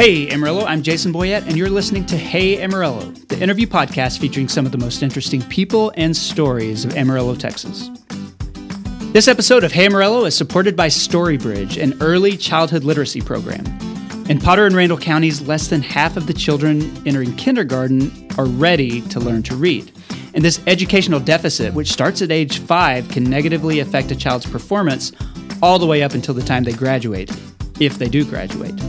Hey Amarillo, I'm Jason Boyett, and you're listening to Hey Amarillo, the interview podcast featuring some of the most interesting people and stories of Amarillo, Texas. This episode of Hey Amarillo is supported by Storybridge, an early childhood literacy program. In Potter and Randall counties, less than half of the children entering kindergarten are ready to learn to read. And this educational deficit, which starts at age five, can negatively affect a child's performance all the way up until the time they graduate, if they do graduate.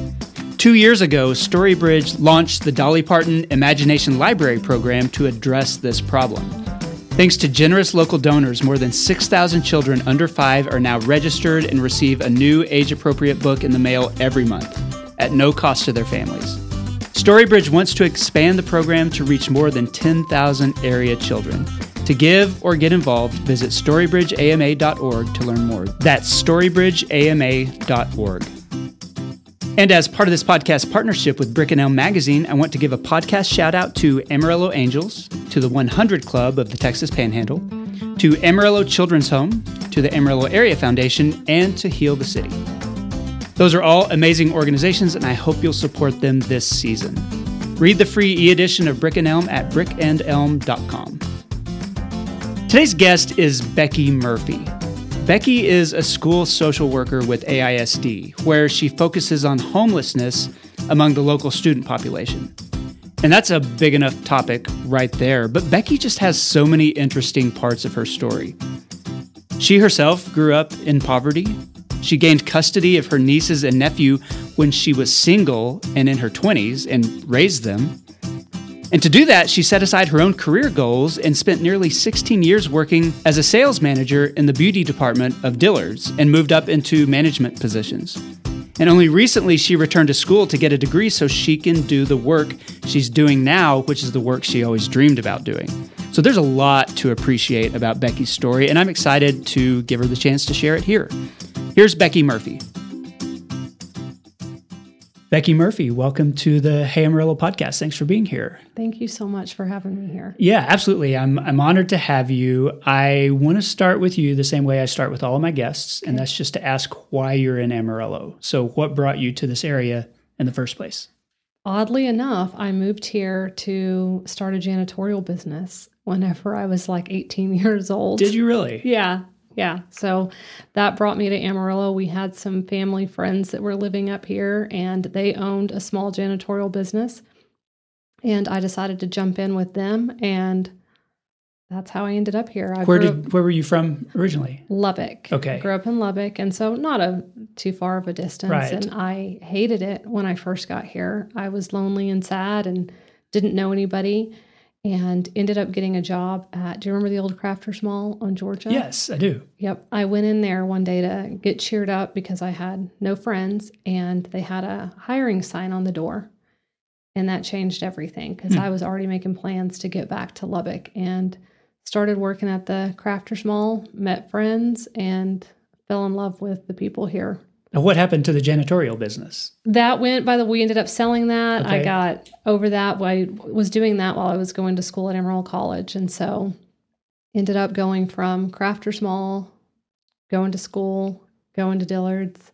Two years ago, Storybridge launched the Dolly Parton Imagination Library program to address this problem. Thanks to generous local donors, more than 6,000 children under five are now registered and receive a new age appropriate book in the mail every month at no cost to their families. Storybridge wants to expand the program to reach more than 10,000 area children. To give or get involved, visit storybridgeama.org to learn more. That's storybridgeama.org. And as part of this podcast partnership with Brick and Elm Magazine, I want to give a podcast shout out to Amarillo Angels, to the 100 Club of the Texas Panhandle, to Amarillo Children's Home, to the Amarillo Area Foundation, and to Heal the City. Those are all amazing organizations, and I hope you'll support them this season. Read the free e edition of Brick and Elm at brickandelm.com. Today's guest is Becky Murphy. Becky is a school social worker with AISD, where she focuses on homelessness among the local student population. And that's a big enough topic right there, but Becky just has so many interesting parts of her story. She herself grew up in poverty. She gained custody of her nieces and nephew when she was single and in her 20s and raised them. And to do that, she set aside her own career goals and spent nearly 16 years working as a sales manager in the beauty department of Dillard's and moved up into management positions. And only recently she returned to school to get a degree so she can do the work she's doing now, which is the work she always dreamed about doing. So there's a lot to appreciate about Becky's story, and I'm excited to give her the chance to share it here. Here's Becky Murphy. Becky Murphy, welcome to the Hey Amarillo podcast. Thanks for being here. Thank you so much for having me here. Yeah, absolutely. I'm I'm honored to have you. I want to start with you the same way I start with all of my guests, okay. and that's just to ask why you're in Amarillo. So, what brought you to this area in the first place? Oddly enough, I moved here to start a janitorial business whenever I was like 18 years old. Did you really? Yeah. Yeah. So that brought me to Amarillo. We had some family friends that were living up here and they owned a small janitorial business. And I decided to jump in with them and that's how I ended up here. I where did where were you from originally? Lubbock. Okay. Grew up in Lubbock and so not a too far of a distance. Right. And I hated it when I first got here. I was lonely and sad and didn't know anybody and ended up getting a job at do you remember the old crafters mall on georgia? Yes i do. Yep i went in there one day to get cheered up because i had no friends and they had a hiring sign on the door. And that changed everything because hmm. i was already making plans to get back to lubbock and started working at the crafters mall met friends and fell in love with the people here now, what happened to the janitorial business? That went by the. We ended up selling that. Okay. I got over that. I was doing that while I was going to school at Amarillo College, and so ended up going from Crafters Mall, going to school, going to Dillard's.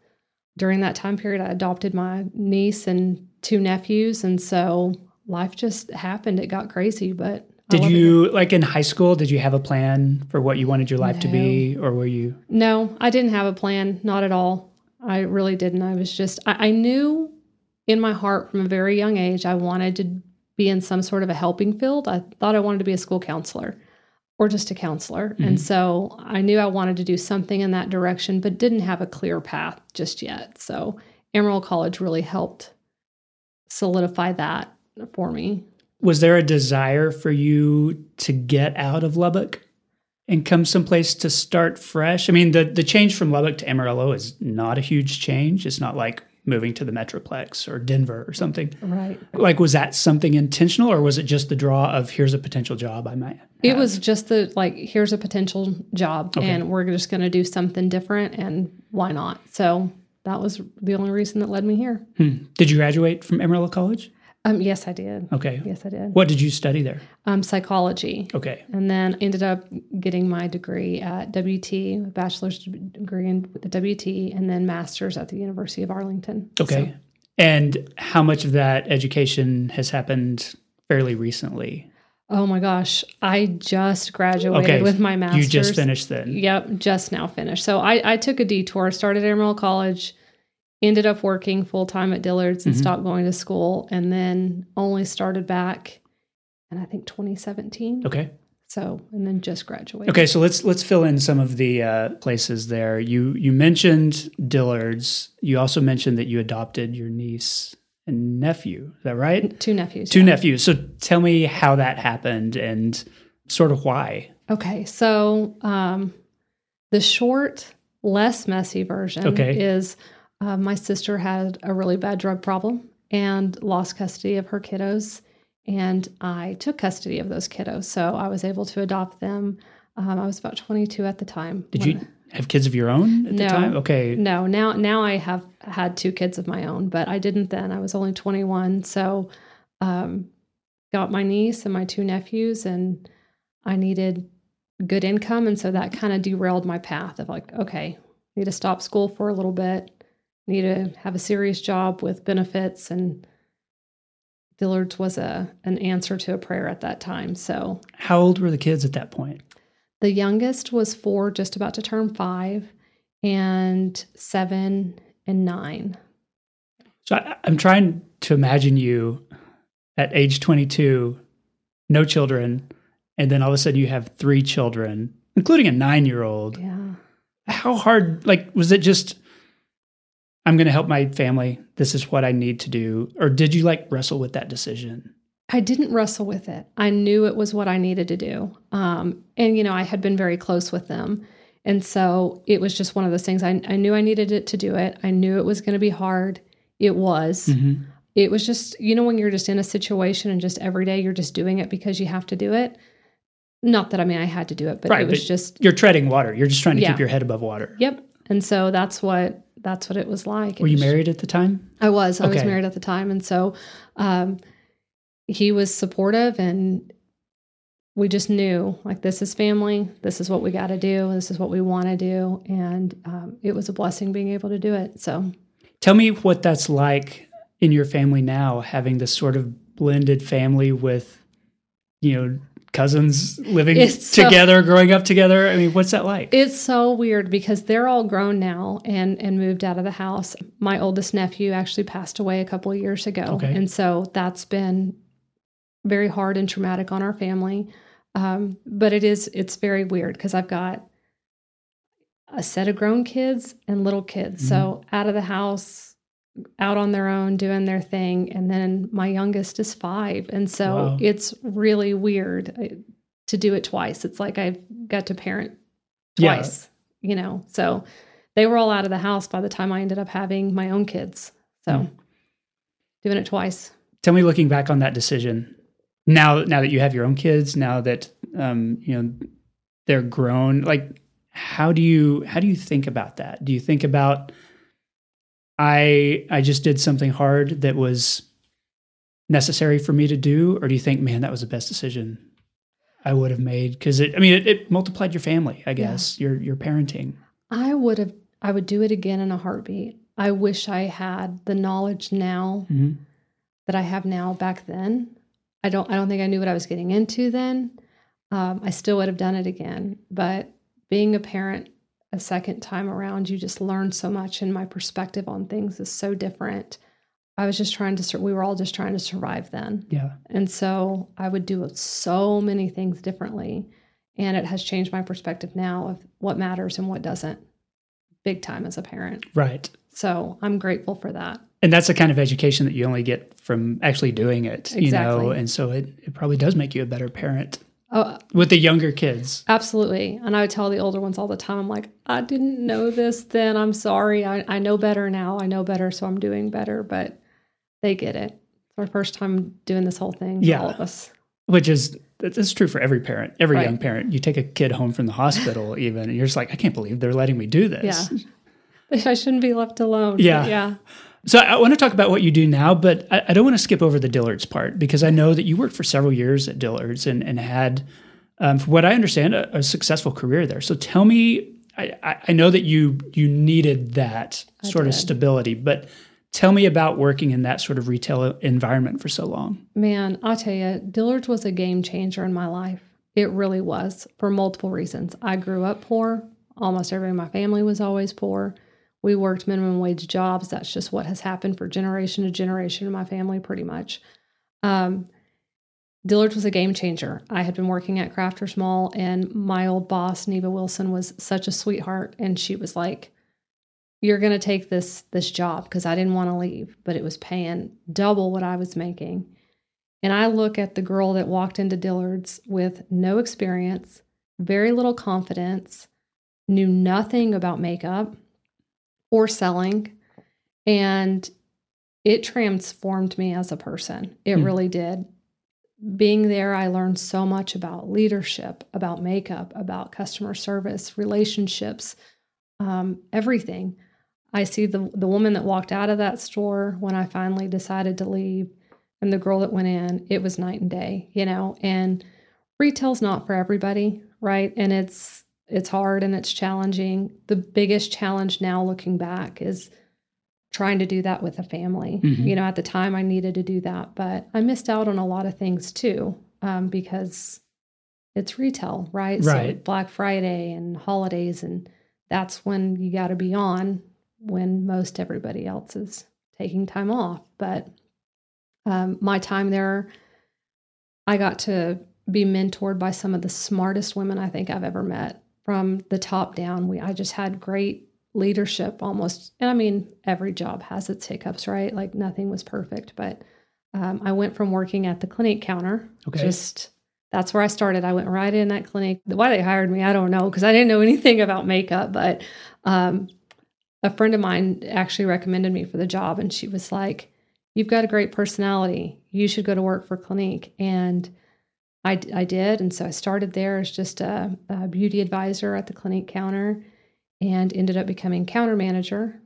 During that time period, I adopted my niece and two nephews, and so life just happened. It got crazy, but did you it. like in high school? Did you have a plan for what you wanted your life no. to be, or were you? No, I didn't have a plan. Not at all. I really didn't. I was just, I, I knew in my heart from a very young age, I wanted to be in some sort of a helping field. I thought I wanted to be a school counselor or just a counselor. Mm-hmm. And so I knew I wanted to do something in that direction, but didn't have a clear path just yet. So Amarillo College really helped solidify that for me. Was there a desire for you to get out of Lubbock? And come someplace to start fresh. I mean, the the change from Lubbock to Amarillo is not a huge change. It's not like moving to the Metroplex or Denver or something. Right. Like, was that something intentional, or was it just the draw of here's a potential job I might? Have? It was just the like here's a potential job, okay. and we're just going to do something different, and why not? So that was the only reason that led me here. Hmm. Did you graduate from Amarillo College? Um, yes, I did. Okay. Yes, I did. What did you study there? Um, psychology. Okay. And then ended up getting my degree at WT, bachelor's degree in the WT, and then master's at the University of Arlington. Okay. So, And how much of that education has happened fairly recently? Oh my gosh, I just graduated Okay, with my master's. You just finished then. Yep, just now finished. So I, I took a detour, started at Amarillo College, ended up working full time at Dillard's and Mhm. stopped going to school, and then only started back in I think 2017. Okay. So and then just graduated. Okay, so let's let's fill in some of the uh, places there. You you mentioned Dillard's. You also mentioned that you adopted your niece and nephew. Is that right? Two nephews. Two yeah. nephews. So tell me how that happened and sort of why. Okay, so um, the short, less messy version Okay. is uh, my sister had a really bad drug problem and lost custody of her kiddos, and I took custody of those kiddos. So I was able to adopt them. Um, I was about 22 at the time. Did when- you have kids of your own at the time? Okay. No, now now I have had two kids of my own, but I didn't then. I was only 21, so um, got my niece and my two nephews, and I needed good income, and so that kind of derailed my path of like, okay, need to stop school for a little bit, need to have a serious job with benefits, and Dillard's was a an answer to a prayer at that time. So How old were the kids at that point? the youngest was four, just about to turn five, and seven and nine. So I, I'm trying to imagine you at age 22, no children, and then all of a sudden you have three children, including a nine year old. Yeah. How hard, like, was it just, I'm going to help my family? This is what I need to do? Or did you like wrestle with that decision? I didn't wrestle with it. I knew it was what I needed to do. Um, and, you know, I had been very close with them. And so it was just one of those things. I, I knew I needed it to do it. I knew it was going to be hard. It was. Mm-hmm. It was just, you know, when you're just in a situation and just every day you're just doing it because you have to do it. Not that I mean I had to do it, but Right, it was but just You're treading water. You're just trying to Yeah. keep your head above water. Yep. And so that's what that's what it was like. Were you married at the time? I was. I was married at the time, and so um, he was supportive, and we just knew like this is family. This is what we got to do. This is what we want to do, and um, it was a blessing being able to do it. So Tell me what that's like in your family now, having this sort of blended family with, you know, cousins living It's so- together, growing up together. I mean, what's that like? It's so weird because they're all grown now and and moved out of the house. My oldest nephew actually passed away a couple of years ago, Okay. and so that's been very hard and traumatic on our family. Um, but it is it's very weird because I've got a set of grown kids and little kids, so out of the house, out on their own doing their thing, and then my youngest is five, and so Wow. it's really weird uh, to do it twice. It's like I've got to parent Yeah. twice, you know. So they were all out of the house by the time I ended up having my own kids. So Mm. doing it twice. Tell me, looking back on that decision, now now that you have your own kids, now that um, you know they're grown, like how do you how do you think about that? Do you think about I I just did something hard that was necessary for me to do, or do you think, man, that was the best decision I would have made? Because it, I mean, it, it multiplied your family, I guess, your your parenting. I would have I would do it again in a heartbeat. I wish I had the knowledge now Mhm. that I have now back then. I don't I don't think I knew what I was getting into then. Um, I still would have done it again. But being a parent a second time around, you just learn so much, and my perspective on things is so different. I was just trying to. sur- We were all just trying to survive then, Yeah. and so I would do so many things differently, and it has changed my perspective now of what matters and what doesn't, big time as a parent. Right. So I'm grateful for that. And that's the kind of education that you only get from actually doing it, you know, Exactly. and so it, it probably does make you a better parent Oh, with the younger kids. Absolutely. And I would tell the older ones all the time, I'm like, I didn't know this then. I'm sorry. I, I know better now. I know better, so I'm doing better. But they get it. It's our first time doing this whole thing. Yeah. All of us. Which is that's true for every parent, every Right. young parent. You take a kid home from the hospital, even, and you're just like, I can't believe they're letting me do this. Yeah. I shouldn't be left alone. Yeah. Yeah. So I want to talk about what you do now, but I, I don't want to skip over the Dillard's part because I know that you worked for several years at Dillard's and, and had, um, from what I understand, a, a successful career there. So tell me, I, I- I know that you you needed that I sort of stability, but Tell me about working in that sort of retail environment for so long. Man, I'll tell you, Dillard's was a game changer in my life. It really was for multiple reasons. I grew up poor. Almost everyone in my family was always poor. We worked minimum wage jobs. That's just what has happened for generation to generation in my family, pretty much. Um, Dillard's was a game changer. I had been working at Crafters Mall, and my old boss, Neva Wilson, was such a sweetheart. And she was like, you're going to take this this job because I didn't want to leave, but it was paying double what I was making. And I look at the girl that walked into Dillard's with no experience, very little confidence, knew nothing about makeup or selling, and it transformed me as a person. It hmm. really did. Being there, I learned so much about leadership, about makeup, about customer service, relationships, um, everything. I see the the woman that walked out of that store when I finally decided to leave and the girl that went in, it was night and day, you know, and retail's not for everybody, right? And it's it's hard and it's challenging. The biggest challenge now looking back is trying to do that with a family. Mm-hmm. You know, at the time I needed to do that, but I missed out on a lot of things too um, because it's retail, right? Right. So Black Friday and holidays, and that's when you got to be on when most everybody else is taking time off. But um, my time there, I got to be mentored by some of the smartest women I think I've ever met from the top down. We I just had great leadership almost. And I mean, every job has its hiccups, right? Like nothing was perfect, but um, I went from working at the Clinique counter. Okay. Just that's where I started. I went right in that Clinique. Why they hired me, I don't know, because I didn't know anything about makeup. But um, a friend of mine actually recommended me for the job and she was like you've got a great personality you should go to work for clinique and i, I did. And so i started there as just a, a beauty advisor at the Clinique counter and ended up becoming counter manager.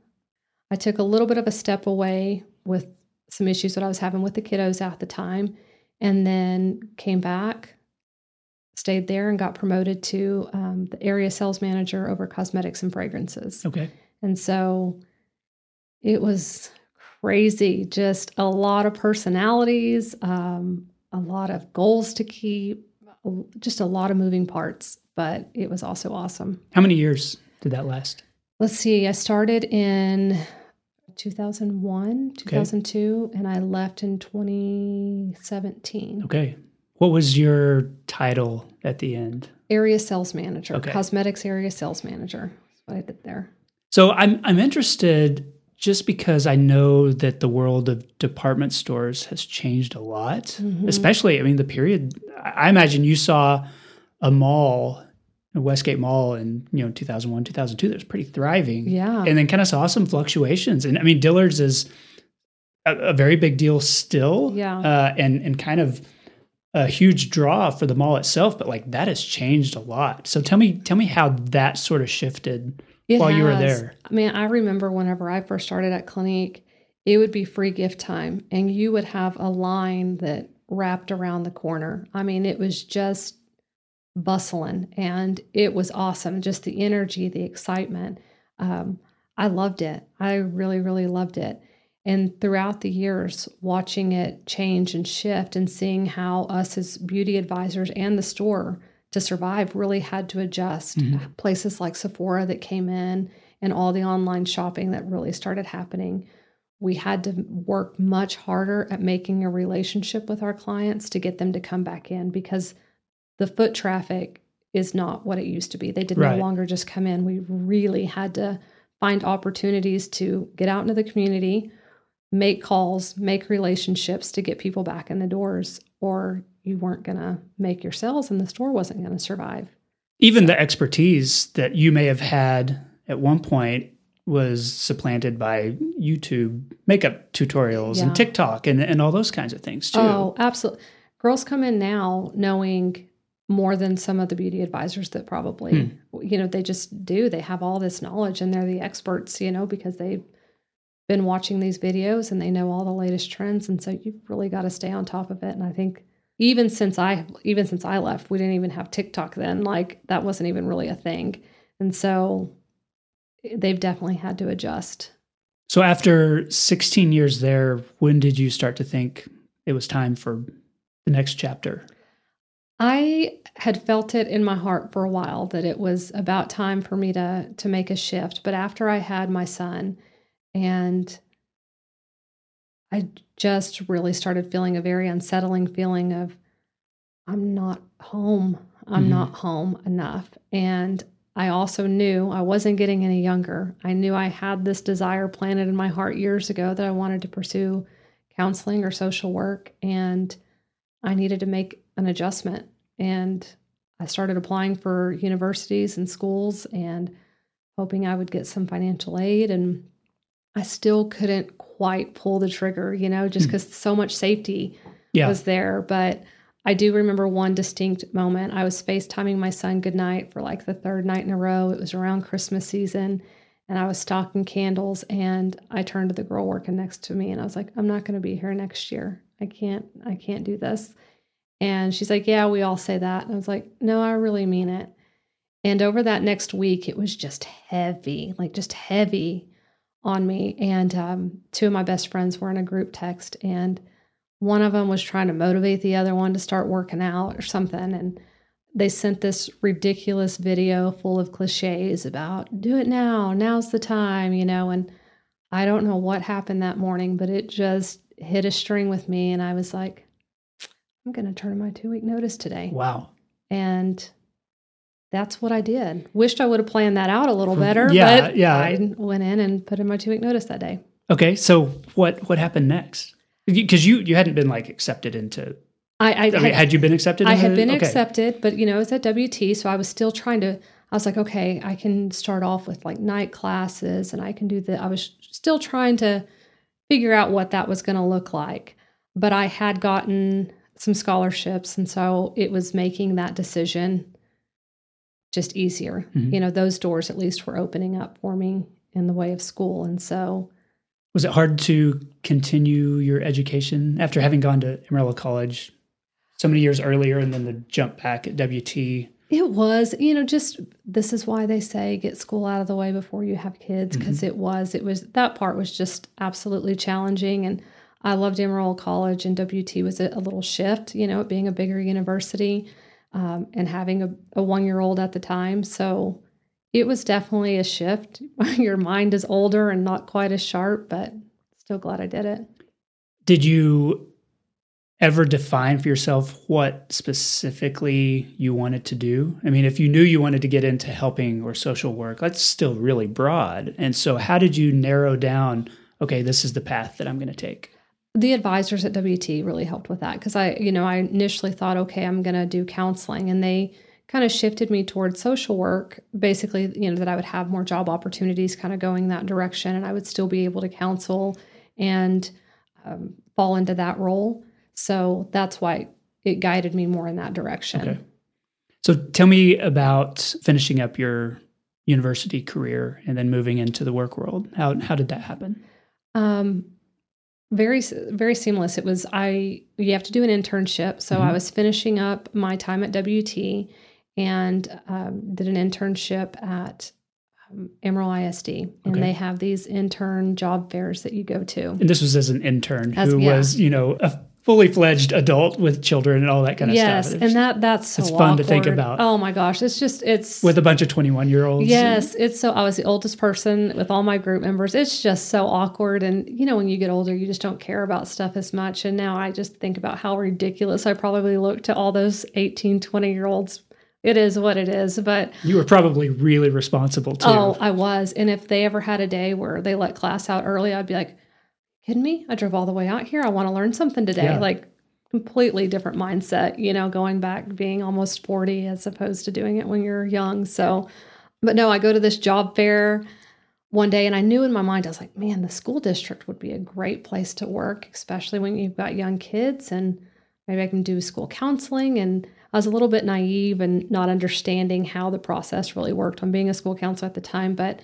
I took a little bit of a step away with some issues that i was having with the kiddos at the time and then came back stayed there and got promoted to um, the area sales manager over cosmetics and fragrances. Okay. And so it was crazy, just a lot of personalities, um, a lot of goals to keep, just a lot of moving parts, but it was also awesome. How many years did that last? Let's see, I started in 2001, 2002, okay. and I left in 2017. Okay. What was your title at the end? Area sales manager, okay. cosmetics area sales manager. That's what I did there. So I'm I'm interested just because I know that the world of department stores has changed a lot. Mm-hmm. Especially, I mean, the period. I imagine you saw a mall, a Westgate Mall, in you know 2001, 2002. That was pretty thriving. Yeah, and then kind of saw some fluctuations. And I mean, Dillard's is a, a very big deal still. Yeah, uh, and and kind of a huge draw for the mall itself, but like that has changed a lot. So tell me, tell me how that sort of shifted it while has. you were there? I mean, I remember whenever I first started at Clinique, it would be free gift time, and you would have a line that wrapped around the corner. I mean, it was just bustling and it was awesome. Just the energy, the excitement. Um, I loved it. I really, really loved it. And throughout the years, watching it change and shift and seeing how us as beauty advisors and the store to survive really had to adjust. Mm-hmm. Places like Sephora that came in and all the online shopping that really started happening. We had to work much harder at making a relationship with our clients to get them to come back in because the foot traffic is not what it used to be. They did right. no longer just come in. We really had to find opportunities to get out into the community, make calls, make relationships to get people back in the doors or you weren't going to make your sales and the store wasn't going to survive. Even the expertise that you may have had at one point was supplanted by YouTube makeup tutorials yeah. and TikTok and, and all those kinds of things too. Oh, absolutely. Girls come in now knowing more than some of the beauty advisors that probably, hmm. you know, they just do. They have all this knowledge and they're the experts, you know, because they've been watching these videos and they know all the latest trends. And so you've really got to stay on top of it. And I think even since I even since I left, we didn't even have TikTok then. Like that wasn't even really a thing. And so they've definitely had to adjust. So after 16 years there, when did you start to think it was time for the next chapter? I had felt it in my heart for a while that it was about time for me to to make a shift, but after I had my son and I just really started feeling a very unsettling feeling of I'm not home. I'm Mhm. not home enough. And I also knew I wasn't getting any younger. I knew I had this desire planted in my heart years ago that I wanted to pursue counseling or social work. And I needed to make an adjustment. And I started applying for universities and schools and hoping I would get some financial aid. And I still couldn't quite pull the trigger, you know, just Hmm. because so much safety Yeah. was there. But I do remember one distinct moment. I was FaceTiming my son goodnight for like the third night in a row. It was around Christmas season and I was stocking candles and I turned to the girl working next to me and I was like, I'm not going to be here next year. I can't, I can't do this. And she's like, Yeah, we all say that. And I was like, No, I really mean it. And over that next week, it was just heavy, like just heavy on me. And um, two of my best friends were in a group text and one of them was trying to motivate the other one to start working out or something and they sent this ridiculous video full of cliches about do it now now's the time you know and i don't know what happened that morning but it just hit a string with me and i was like i'm going to turn in my two week notice today Wow. and that's what i did wished i would have planned that out a little mm-hmm. better Yeah, but yeah. i went in and put in my two week notice that day Okay. So what what happened next? Because you you hadn't been like accepted into. i, I, I mean, had- had you been accepted? I had been okay. accepted, but you know, it was at WT, so I was still trying to. I was like, okay, I can start off with like night classes, and I can do the. I was still trying to figure out what that was going to look like, but I had gotten some scholarships, and so it was making that decision just easier. Mhm. You know, those doors at least were opening up for me in the way of school, and so Was it hard to continue your education after having gone to Amarillo College so many years earlier, and then the jump back at WT? It was, you know, just this is why they say get school out of the way before you have kids because it was, it was that part was just absolutely challenging. And I loved Amarillo College and WT was a, a little shift, you know, it being a bigger university um, and having a, a one year old at the time. So it was definitely a shift. Your mind is older and not quite as sharp, but still glad I did it. Did you ever define for yourself what specifically you wanted to do? I mean, if you knew you wanted to get into helping or social work, that's still really broad. And so, how did you narrow down, okay, this is the path that I'm going to take? The advisors at WT really helped with that because I, you know, I initially thought, okay, I'm going to do counseling, and they kind of shifted me towards social work. Basically, you know, that I would have more job opportunities, kind of going that direction, and I would still be able to counsel and um, fall into that role. So that's why it guided me more in that direction. Okay. So, tell me about finishing up your university career and then moving into the work world. How, how did that happen? Um, very very seamless. It was I. You have to do an internship, so I Mhm. was finishing up my time at WT and um, did an internship at um, Amarillo ISD, and Okay. they have these intern job fairs that you go to. And this was as an intern As- who yeah. was, you know, a fully fledged adult with children and all that kind of yes, stuff. and that that's so It's fun to think about. Oh my gosh, it's just it's with a bunch of 21 year olds. Yes, it's so. I was the oldest person with all my group members. It's just so awkward. And, you know, when you get older, you just don't care about stuff as much. And now I just think about how ridiculous I probably look to all those 18, 20 year olds. It is what it is. But, You were probably really responsible too. oh, I was. And if they ever had a day where they let class out early, I'd be like, kidding me? I drove all the way out here. I want to learn something today. Yeah. Like, completely different mindset, you know, going back being almost 40 as opposed to doing it when you're young. So, but no, I go to this job fair one day and I knew in my mind, I was like, man, the school district would be a great place to work, especially when you've got young kids and maybe I can do school counseling. And I was a little bit naive and not understanding how the process really worked on being a school counselor at the time. But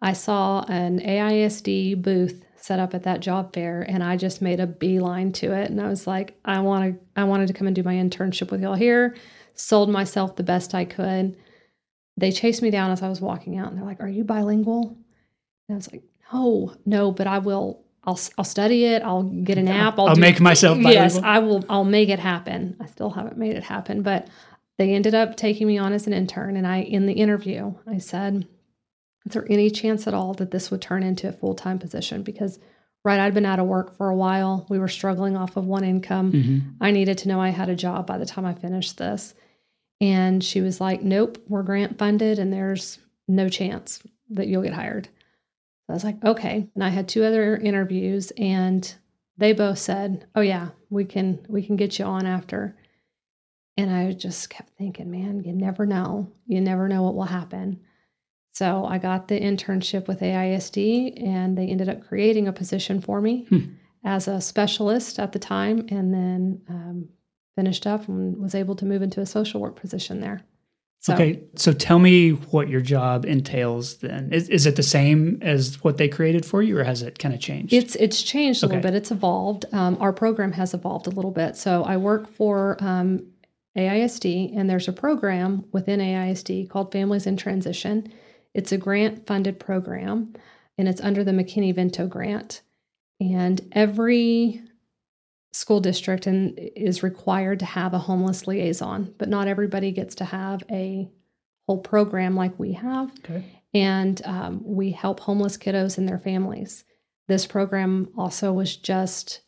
I saw an AISD booth set up at that job fair and I just made a beeline to it. And I was like, I want to, I wanted to come and do my internship with y'all here, sold myself the best I could. They chased me down as I was walking out and they're like, Are you bilingual? And I was like, no, no, but I will. I'll I'll study it. I'll get an app. I'll, I'll make myself Yes. I will. I'll make it happen. I still haven't made it happen, but they ended up taking me on as an intern. And I, in the interview, I said, "Is there any chance at all that this would turn into a full time position?" Because right, I'd been out of work for a while. We were struggling off of one income. Mhm. I needed to know I had a job by the time I finished this. And she was like, Nope, we're grant funded and there's no chance that you'll get hired. I was like, Okay. And I had two other interviews and they both said, Oh yeah, we can we can get you on after. And I just kept thinking, man, you never know. You never know what will happen. So I got the internship with AISD and they ended up creating a position for me Hmm. as a specialist at the time and then um, finished up and was able to move into a social work position there. So Okay, so tell me what your job entails then. Is, is it the same as what they created for you, or has it kind of changed? It's it's changed a little bit. It's evolved. Um, our program has evolved a little bit. So I work for um, AISD, and there's a program within AISD called Families in Transition. It's a grant funded program, and it's under the McKinney Vento grant. And every school district and is required to have a homeless liaison, but not everybody gets to have a whole program like we have okay. and um, we help homeless kiddos and their families. This program also was just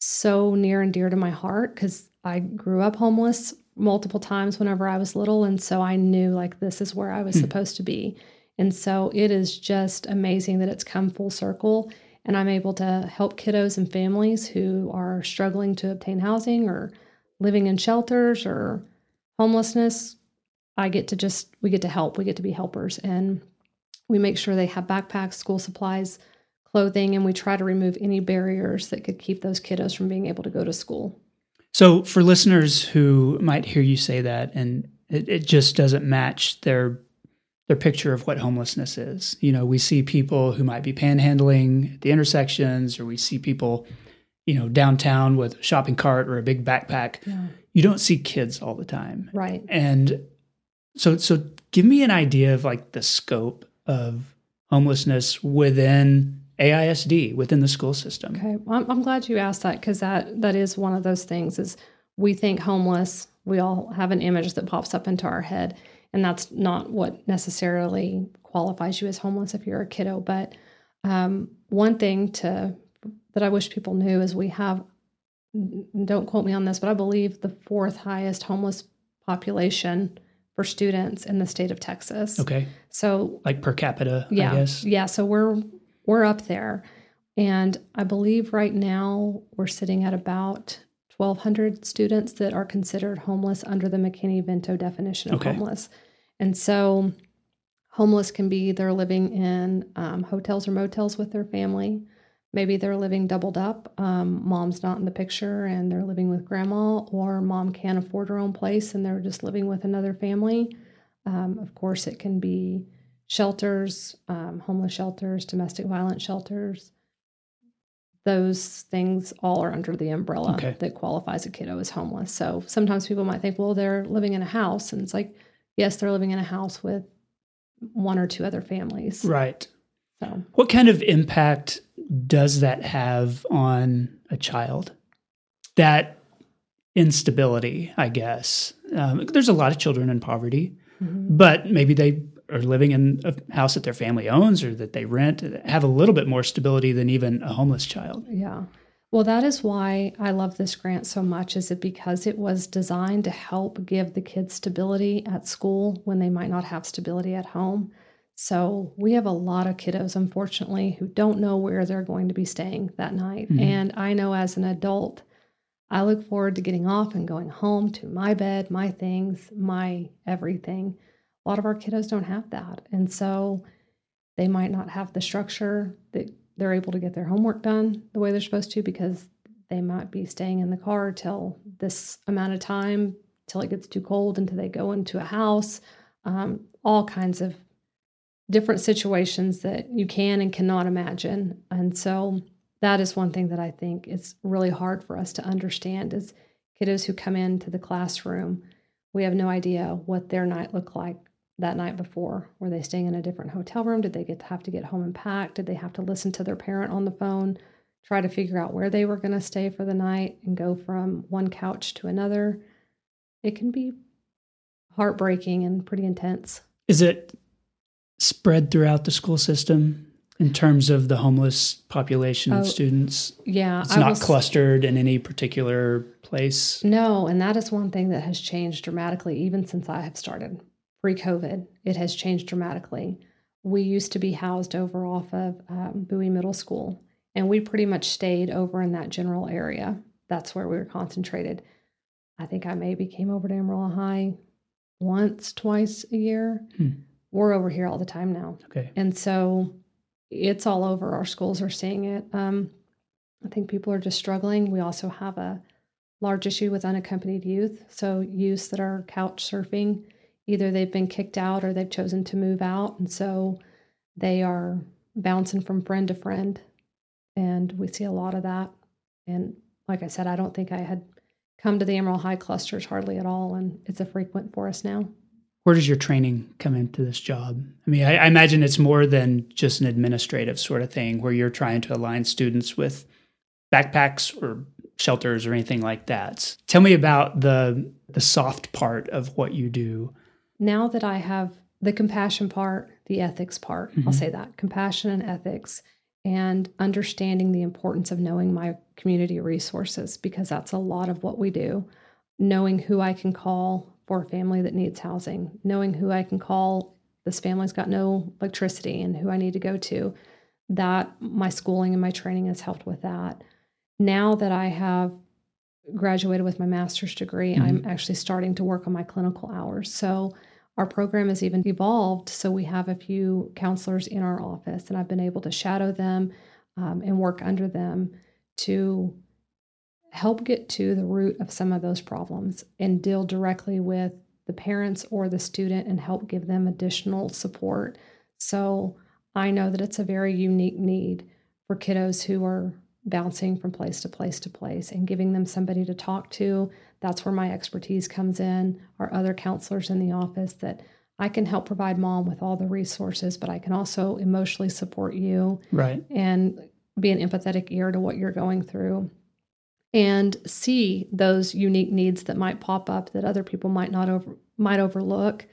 so near and dear to my heart because I grew up homeless multiple times whenever I was little. And so I knew like this is where I was Hmm. supposed to be. And so it is just amazing that it's come full circle. And I'm able to help kiddos and families who are struggling to obtain housing or living in shelters or homelessness. I get to just, we get to help. We get to be helpers. And we make sure they have backpacks, school supplies, clothing, and we try to remove any barriers that could keep those kiddos from being able to go to school. So, for listeners who might hear you say that and it, it just doesn't match their their picture of what homelessness is, you know, we see people who might be panhandling at the intersections, or we see people, you know, downtown with a shopping cart or a big backpack. You don't see kids all the time, Right. and so so give me an idea of like the scope of homelessness within AISD within the school system. Okay. Well, I'm, I'm glad you asked that because that that is one of those things. Is we think homeless, we all have an image that pops up into our head, and that's not what necessarily qualifies you as homeless if you're a kiddo. But um, one thing to that I wish people knew is we have. Don't quote me on this, but I believe the fourth highest homeless population for students in the state of Texas. Okay, So like per capita, yeah I guess. yeah so we're we're up there and i believe right now we're sitting at about 1200 students that are considered homeless under the mckinney vento definition of Okay. homeless and so homeless can be they're living in um, hotels or motels with their family maybe they're living doubled up um, mom's not in the picture and they're living with grandma or mom can't afford her own place and they're just living with another family um, of course it can be shelters, um, homeless shelters, domestic violence shelters. Those things all are under the umbrella Okay. that qualifies a kiddo as homeless. So sometimes people might think, well, they're living in a house. And it's like, yes, they're living in a house with one or two other families. Right. So, What kind of impact does that have on a child? That instability, I guess. Um, there's a lot of children in poverty, mhm. but maybe they are living in a house that their family owns or that they rent, have a little bit more stability than even a homeless child. Yeah. Well, that is why I love this grant so much. Is it because it was designed to help give the kids stability at school when they might not have stability at home? So we have a lot of kiddos, unfortunately, who don't know where they're going to be staying that night. Mhm. And I know as an adult, I look forward to getting off and going home to my bed, my things, my everything. A lot of our kiddos don't have that. And so they might not have the structure that they're able to get their homework done the way they're supposed to because they might be staying in the car till this amount of time till it gets too cold until they go into a house. Um, all kinds of different situations that you can and cannot imagine. And so that is one thing that i think is really hard for us to understand is kiddos who come into the classroom we have no idea what their night looked like that night before? Were they staying in a different hotel room? Did they get to have to get home and pack? Did they have to listen to their parent on the phone, try to figure out where they were going to stay for the night and go from one couch to another? It can be heartbreaking and pretty intense. Is it spread throughout the school system in terms of the homeless population Oh, of students? Yeah, It's I not will s- clustered in any particular place. No, and that is one thing that has changed dramatically even since I have started. Pre COVID, it has changed dramatically. We used to be housed over off of um, Bowie Middle School, and we pretty much stayed over in that general area. That's where we were concentrated. I think I maybe came over to Amarillo High once, twice a year. Hmm. We're over here all the time now. Okay. And so it's all over. Our schools are seeing it. Um, I think people are just struggling. We also have a large issue with unaccompanied youth. So, youths that are couch surfing, either they've been kicked out or they've chosen to move out. And so they are bouncing from friend to friend. And we see a lot of that. And like I said, I don't think I had come to the Amarillo High clusters hardly at all. And it's a frequent for us now. Where does your training come into this job? I mean, I, I imagine it's more than just an administrative sort of thing where you're trying to align students with backpacks or shelters or anything like that. Tell me about the the soft part of what you do. Now that I have the compassion part, the ethics part, I'll Mhm. say that compassion and ethics, and understanding the importance of knowing my community resources, because that's a lot of what we do. Knowing who I can call for a family that needs housing, knowing who I can call, this family's got no electricity, and who I need to go to. That my schooling and my training has helped with that. Now that I have graduated with my master's degree, I'm actually starting to work on my clinical hours. So our program has even evolved. So we have a few counselors in our office, and I've been able to shadow them um, and work under them to help get to the root of some of those problems and deal directly with the parents or the student and help give them additional support. So I know that it's a very unique need for kiddos who are bouncing from place to place to place and giving them somebody to talk to. That's where my expertise comes in. Our other counselors in the office that I can help provide mom with all the resources, but I can also emotionally support you Right. and be an empathetic ear to what you're going through and see those unique needs that might pop up that other people might not over might overlook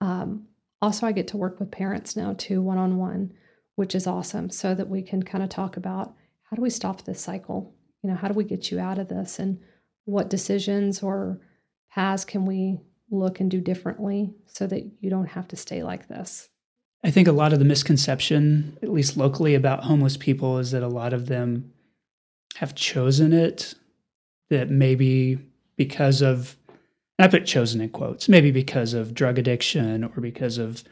um, also i get to work with parents now too one-on-one which is awesome so that we can kind of talk about how do we stop this cycle you know how do we get you out of this and what decisions or paths can we look and do differently so that you don't have to stay like this I think a lot of the misconception, at least locally, about homeless people is that a lot of them have chosen it. That maybe because of, I put chosen in quotes, maybe because of drug addiction or because of,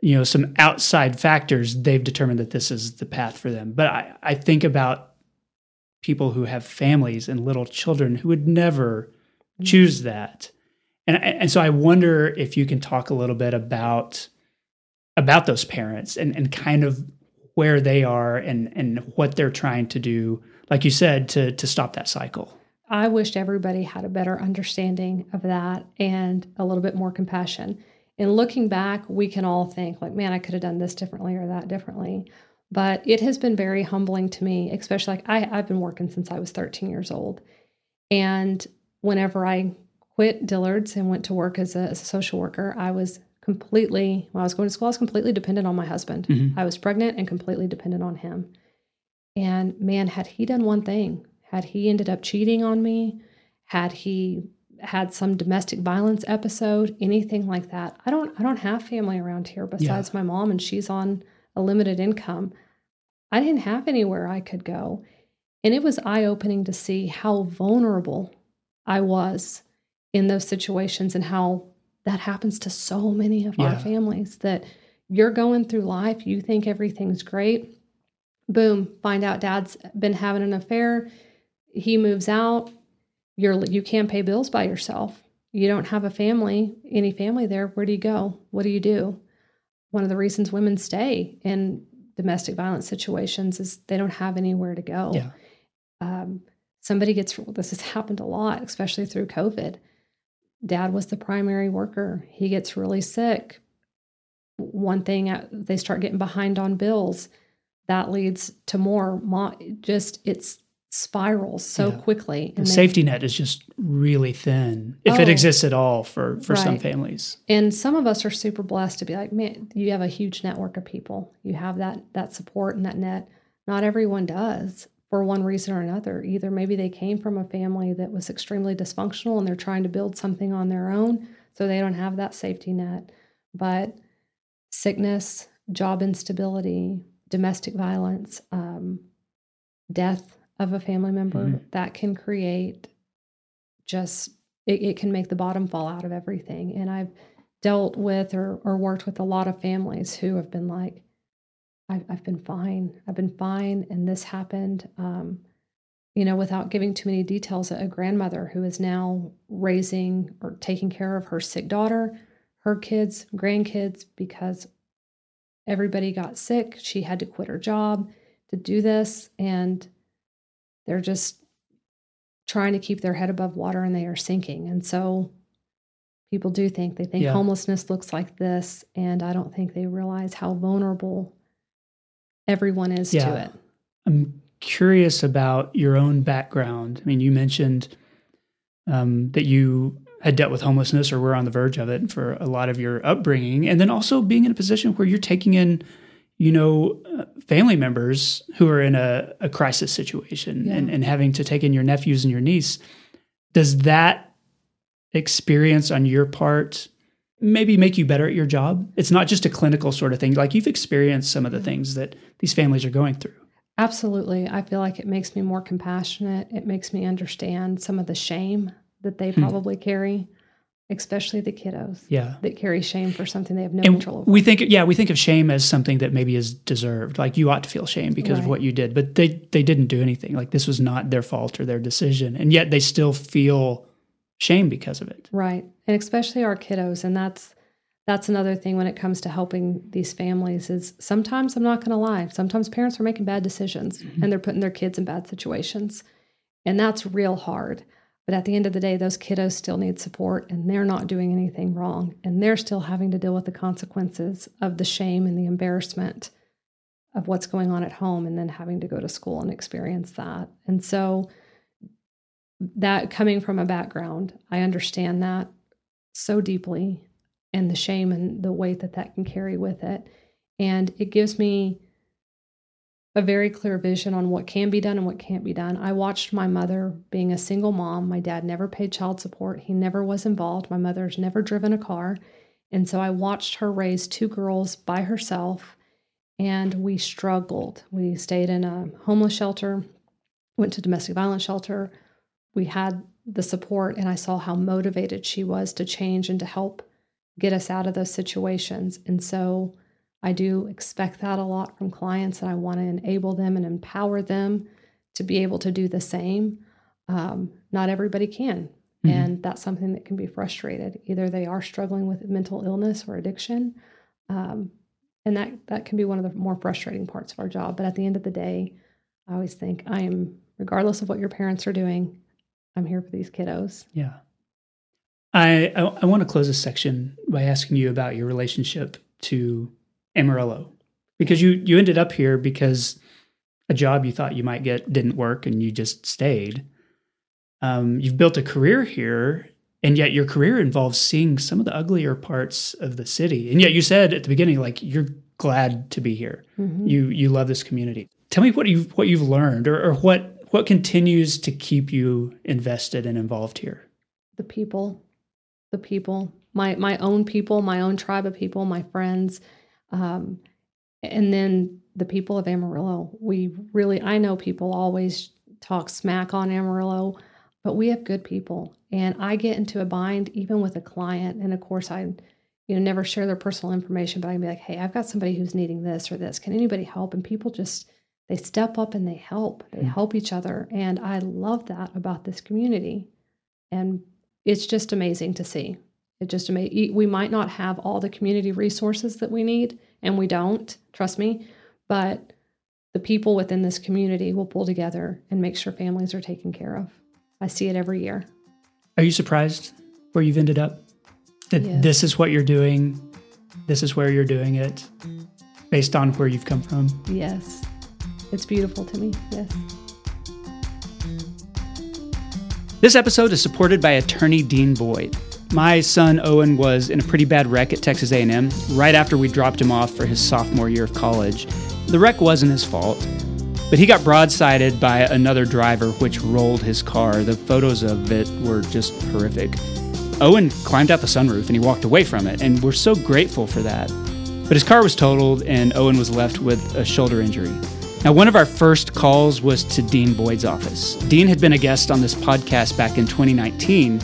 you know, some outside factors, they've determined that this is the path for them. But I, I think about people who have families and little children who would never choose mm-hmm. that. And, and so I wonder if you can talk a little bit about about those parents and, and kind of where they are and, and what they're trying to do, like you said, to to stop that cycle. I wished everybody had a better understanding of that and a little bit more compassion. And looking back, we can all think, like, man, I could have done this differently or that differently. But it has been very humbling to me, especially like I, I've been working since I was 13 years old. And whenever I quit Dillard's and went to work as a, as a social worker, I was completely, when I was going to school, I was completely dependent on my husband. Mhm. I was pregnant and completely dependent on him. And man, had he done one thing, had he ended up cheating on me, had he had some domestic violence episode, anything like that, I don't I don't have family around here besides my mom and she's on a limited income. I didn't have anywhere I could go. And it was eye-opening to see how vulnerable I was in those situations and how that happens to so many of our families that you're going through life, you think everything's great. Boom, find out dad's been having an affair. He moves out. You're you can't pay bills by yourself. You don't have a family, any family there. Where do you go? What do you do? One of the reasons women stay in domestic violence situations is they don't have anywhere to go. Yeah. Um, somebody gets this has happened a lot, especially through COVID. Dad was the primary worker. He gets really sick. one thing uh, they start getting behind on bills that leads to more mo- just it's spirals so Yeah. quickly The they- safety net is just really thin, if it Oh. exists at all for for some families. and some of us are super blessed to be like man you have a huge network of people you have that that support and that net not everyone does for one reason or another either maybe they came from a family that was extremely dysfunctional and they're trying to build something on their own so they don't have that safety net but sickness job instability domestic violence um, death of a family member Mhm. that can create just it, it can make the bottom fall out of everything. And i've dealt with or, or worked with a lot of families who have been like I've, I've been fine. I've been fine. And this happened um, you know without giving too many details. A grandmother who is now raising or taking care of her sick daughter her kids grandkids because everybody got sick. She had to quit her job to do this. And they're just trying to keep their head above water and they are sinking. And so people do think they think Yeah. homelessness looks like this and I don't think they realize how vulnerable everyone is Yeah. to it. I'm curious about your own background. I mean, you mentioned um, that you had dealt with homelessness or were on the verge of it for a lot of your upbringing, and then also being in a position where you're taking in, you know, uh, family members who are in a, a crisis situation Yeah. and, and having to take in your nephews and your niece. Does that experience on your part maybe make you better at your job? It's not just a clinical sort of thing. Like you've experienced some of the things that these families are going through. Absolutely. I feel like it makes me more compassionate. It makes me understand some of the shame that they Hmm. probably carry, especially the kiddos Yeah. that carry shame for something they have no and control over. we think yeah we think of shame as something that maybe is deserved like you ought to feel shame because of what you did but they they didn't do anything like this was not their fault or their decision and yet they still feel shame because of it Right. And especially our kiddos. And that's that's another thing when it comes to helping these families is sometimes I'm not gonna lie, sometimes parents are making bad decisions Mhm. and they're putting their kids in bad situations. And that's real hard. But at the end of the day, those kiddos still need support and they're not doing anything wrong. And they're still having to deal with the consequences of the shame and the embarrassment of what's going on at home and then having to go to school and experience that. And so that coming from a background, I understand that so deeply and the shame and the weight that that can carry with it. And it gives me a very clear vision on what can be done and what can't be done. I watched my mother being a single mom. My dad never paid child support, he never was involved. My mother's never driven a car. And so I watched her raise two girls by herself, and we struggled. We stayed in a homeless shelter, went to domestic violence shelter. We had the support, and I saw how motivated she was to change and to help get us out of those situations. And so I do expect that a lot from clients, and I want to enable them and empower them to be able to do the same. Um, not everybody can. Mhm. And that's something that can be frustrated. Either they are struggling with mental illness or addiction. Um, and that, that can be one of the more frustrating parts of our job. But at the end of the day, I always think I am, regardless of what your parents are doing, I'm here for these kiddos. yeah I, I i want to close this section by asking you about your relationship to amarillo. Because you you ended up here because a job you thought you might get didn't work and you just stayed. Um, you've built a career here and yet your career involves seeing some of the uglier parts of the city. And yet you said at the beginning like you're glad to be here. Mhm. you you love this community. Tell me what you what you've learned or, or what what continues to keep you invested and involved here? The people. The people. My my own people my own tribe of people my friends um, and then the people of amarillo we really i know people always talk smack on amarillo but we have good people and i get into a bind even with a client and of course i you know never share their personal information but i can be like hey i've got somebody who's needing this or this. Can anybody help? And people just they step up and they help. They Mm. help each other and i love that about this community and it's just amazing to see it just we might not have all the community resources that we need and we don't trust me but the people within this community will pull together and make sure families are taken care of i see it every year are you surprised where you've ended up that Yes. this is what you're doing this is where you're doing it based on where you've come from. Yes. It's beautiful to me. Yes. This episode is supported by attorney Dean Boyd. My son Owen was in a pretty bad wreck at Texas A&M right after we dropped him off for his sophomore year of college. The wreck wasn't his fault, but he got broadsided by another driver which rolled his car. The photos of it were just horrific. Owen climbed out the sunroof and he walked away from it, and we're so grateful for that. But his car was totaled and Owen was left with a shoulder injury. Now, one of our first calls was to Dean Boyd's office. Dean had been a guest on this podcast back in 2019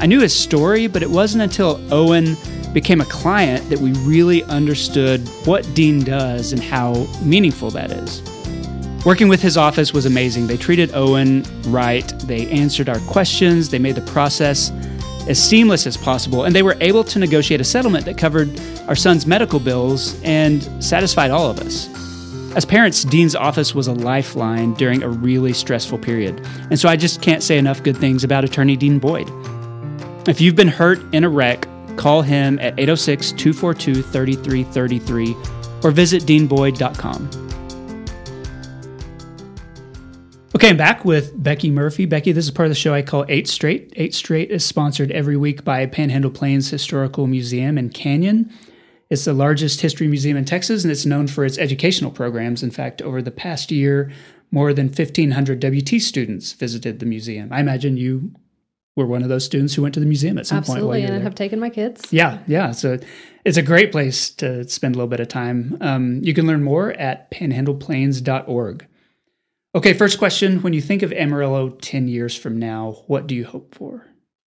I knew his story, but it wasn't until Owen became a client that we really understood what Dean does and how meaningful that is. Working with his office was amazing. They treated Owen right, they answered our questions, they made the process as seamless as possible, and they were able to negotiate a settlement that covered our son's medical bills and satisfied all of us. As parents, Dean's office was a lifeline during a really stressful period, and so I just can't say enough good things about attorney Dean Boyd. If you've been hurt in a wreck, call him at 806 242 3333 or visit deanboyd.com. Okay, I'm back with Becky Murphy. Becky, this is part of the show I call Eight Straight. Eight Straight is sponsored every week by Panhandle Plains Historical Museum in Canyon. It's the largest history museum in Texas, and it's known for its educational programs. In fact, over the past year, more than 1,500 WT students visited the museum. I imagine you were one of those students who went to the museum at some Absolutely, point. Absolutely, and I have taken my kids. Yeah, yeah. So it's a great place to spend a little bit of time. Um, you can learn more at panhandleplains.org. Okay, first question. When you think of Amarillo 10 years from now, what do you hope for?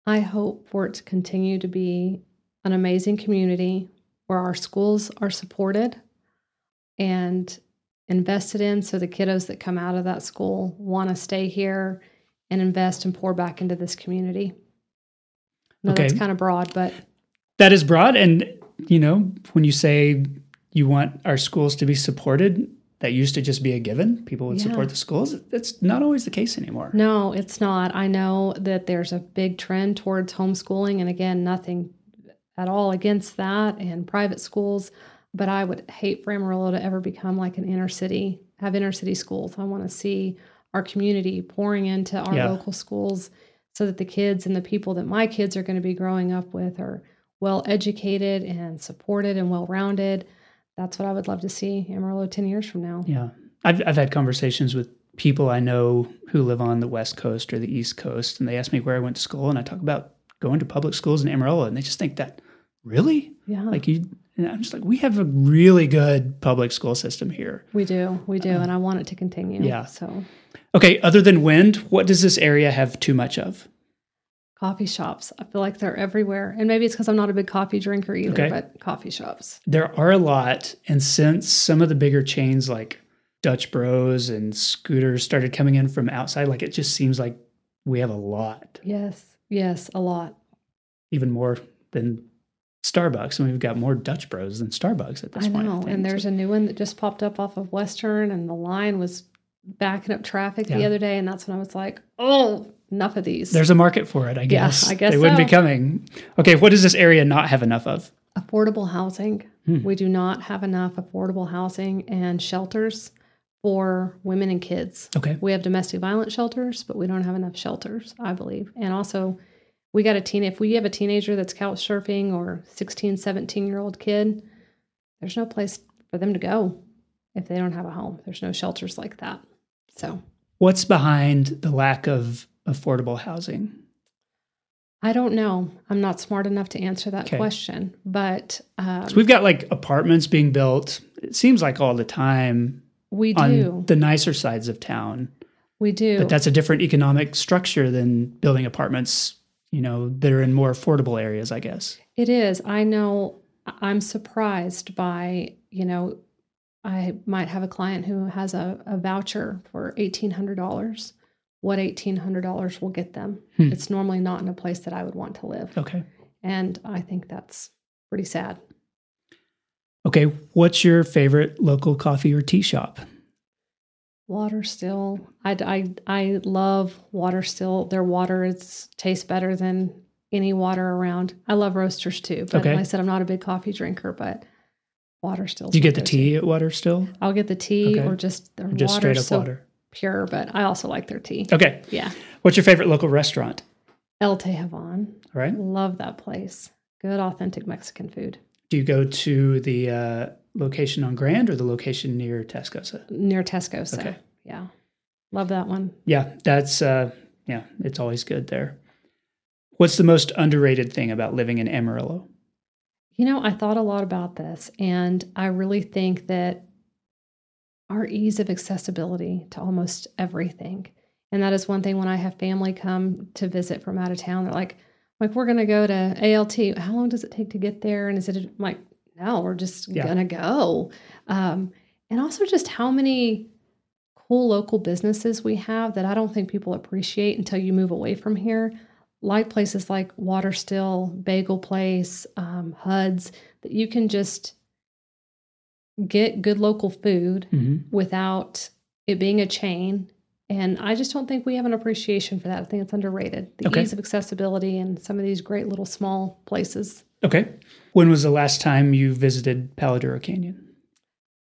I hope for it to continue to be an amazing community where our schools are supported and invested in so the kiddos that come out of that school want to stay here and invest and pour back into this community. No, Okay. that's kind of broad, but That is broad. And, you know, when you say you want our schools to be supported, that used to just be a given. People would Yeah. support the schools. That's not always the case anymore. no, it's not. I know that there's a big trend towards homeschooling, and again, nothing at all against that and private schools. But I would hate for Amarillo to ever become like an inner city, have inner city schools. I want to see our community pouring into our Yeah. local schools so that the kids and the people that my kids are going to be growing up with are well educated and supported and well rounded. That's what I would love to see Amarillo 10 years from now. Yeah. I've, I've had conversations with people I know who live on the West Coast or the East Coast, and they ask me where I went to school, and I talk about going to public schools in Amarillo, and they just think that, really? Yeah. Like you, and I'm just like, we have a really good public school system here. we do. We do. and I want it to continue. Uh, yeah. So Okay, other than wind, what does this area have too much of? coffee shops, I feel like they're everywhere. And maybe it's because I'm not a big coffee drinker either, Okay. but coffee shops. There are a lot, and since some of the bigger chains like Dutch Bros and Scooters started coming in from outside, like it just seems like we have a lot, Yes. Yes. A lot. even more than Starbucks, and we've got more Dutch Bros than Starbucks at this I point. know. think. And So- there's a new one that just popped up off of Western, and the line was backing up traffic the other day. And that's when I was like, oh, enough of these. There's a market for it, I Yeah, guess. I guess they wouldn't be coming. Okay, what does this area not have enough of? affordable housing. Hmm. We do not have enough affordable housing and shelters for women and kids. Okay, We have domestic violence shelters, but we don't have enough shelters, I believe. And also, we got a teen, if we have a teenager that's couch surfing or 16, 17 year old kid, there's no place for them to go if they don't have a home. There's no shelters like that. So what's behind the lack of affordable housing? I don't know. I'm not smart enough to answer that Okay. question, but um, So we've got like apartments being built. It seems like all the time we on do. the nicer sides of town. We do. But that's a different economic structure than building apartments, you know, that are in more affordable areas, I guess. It is. I know I'm surprised by, you know, I might have a client who has a, a voucher for $1,800. What $1,800 will get them. Hmm. It's normally not in a place that I would want to live. Okay. And I think that's pretty sad. Okay. What's your favorite local coffee or tea shop? Water still, I, I, I love water still. Their water is tastes better than any water around. I love roasters too. But Okay. like I said, I'm not a big coffee drinker, but water still. Do you get the tea at Water Still? I'll get the tea Okay. or just their just water straight up so water? pure, but I also like their tea. Okay. Yeah. What's your favorite local restaurant? El Tejavan. All right. Love that place. Good authentic Mexican food. Do you go to the uh, location on Grand or the location near Tascosa? Near Tesco. So Okay. yeah. Love that one. Yeah, that's uh, yeah, it's always good there. What's the most underrated thing about living in Amarillo? You know, I thought a lot about this, and I really think that our ease of accessibility to almost everything. And that is one thing when I have family come to visit from out of town, they're like, like we're going to go to ALT. How long does it take to get there? And is it I'm like, no, we're just Yeah. going to go. Um, and also just how many cool local businesses we have that I don't think people appreciate until you move away from here. Like places like Water Still, Bagel Place, um, HUD's, that you can just get good local food hmm without it being a chain. And I just don't think we have an appreciation for that. I think it's underrated. The Okay. ease of accessibility and some of these great little small places. Okay. When was the last time you visited Palo Duro Canyon?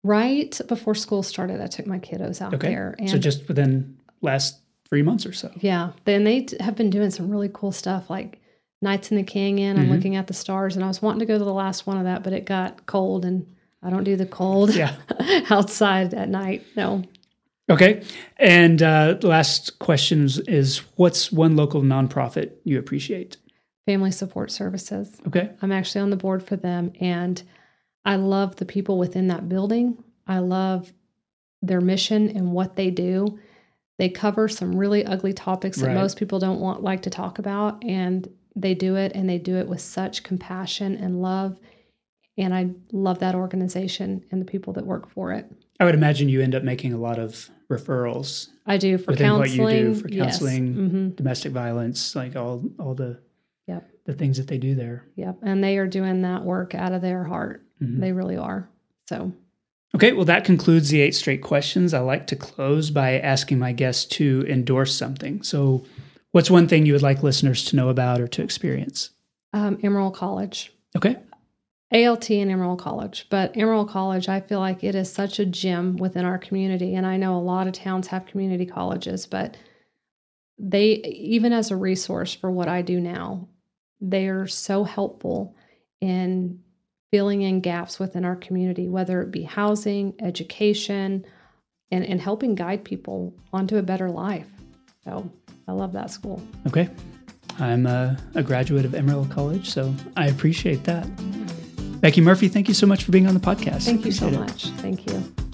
Right before school started, I took my kiddos out Okay. there. And so just within last three months or so. Yeah. Then they have been doing some really cool stuff like Nights in the Canyon. I'm Mhm. looking at the stars and I was wanting to go to the last one of that, but it got cold and I don't do the cold Yeah. outside at night. No. Okay. And uh, last question is what's one local nonprofit you appreciate? Family Support Services. Okay. I'm actually on the board for them and I love the people within that building. I love their mission and what they do. They cover some really ugly topics that Right. most people don't want like to talk about and they do it and they do it with such compassion and love. And I love that organization and the people that work for it. I would imagine you end up making a lot of referrals, I do for Within what counseling. you do for counseling. hmm domestic violence, like all all the Yep. the things that they do there. Yep. And they are doing that work out of their heart. Mhm. They really are. So Okay, well, that concludes the eight straight questions. I like to close by asking my guests to endorse something. So, what's one thing you would like listeners to know about or to experience? um, Amarillo College. Okay, ALT and Amarillo College, but Amarillo College, I feel like it is such a gem within our community. And I know a lot of towns have community colleges, but they, even as a resource for what I do now, they are so helpful in filling in gaps within our community, whether it be housing, education, and, and helping guide people onto a better life. So I love that school. okay. I'm a, a graduate of Amarillo College, so I appreciate that. Becky Murphy, thank you so much for being on the podcast. Thank you so Appreciate it. much. Thank you.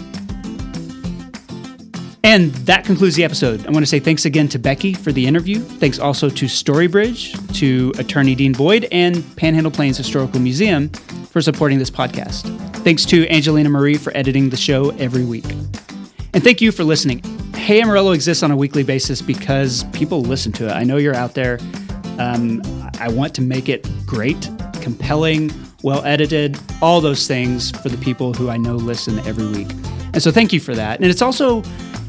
And that concludes the episode. I want to say thanks again to Becky for the interview. Thanks also to Storybridge, to Attorney Dean Boyd, and Panhandle Plains Historical Museum for supporting this podcast. Thanks to Angelina Marie for editing the show every week. And thank you for listening. Hey Amarillo exists on a weekly basis because people listen to it. I know you're out there. Um, I want to make it great, compelling, well edited, all those things for the people who I know listen every week. And so thank you for that. And it's also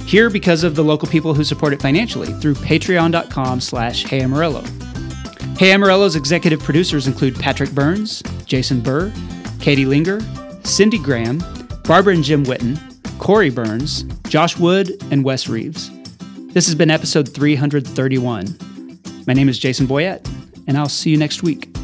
here because of the local people who support it financially through patreon.com slash hey Amarillo. Hey Amarillo's executive producers include Patrick Burns, Jason Burr, Katie Linger, Cindy Graham, Barbara and Jim Witten, Corey Burns, Josh Wood, and Wes Reeves. This has been episode 331. My name is Jason Boyett, and I'll see you next week.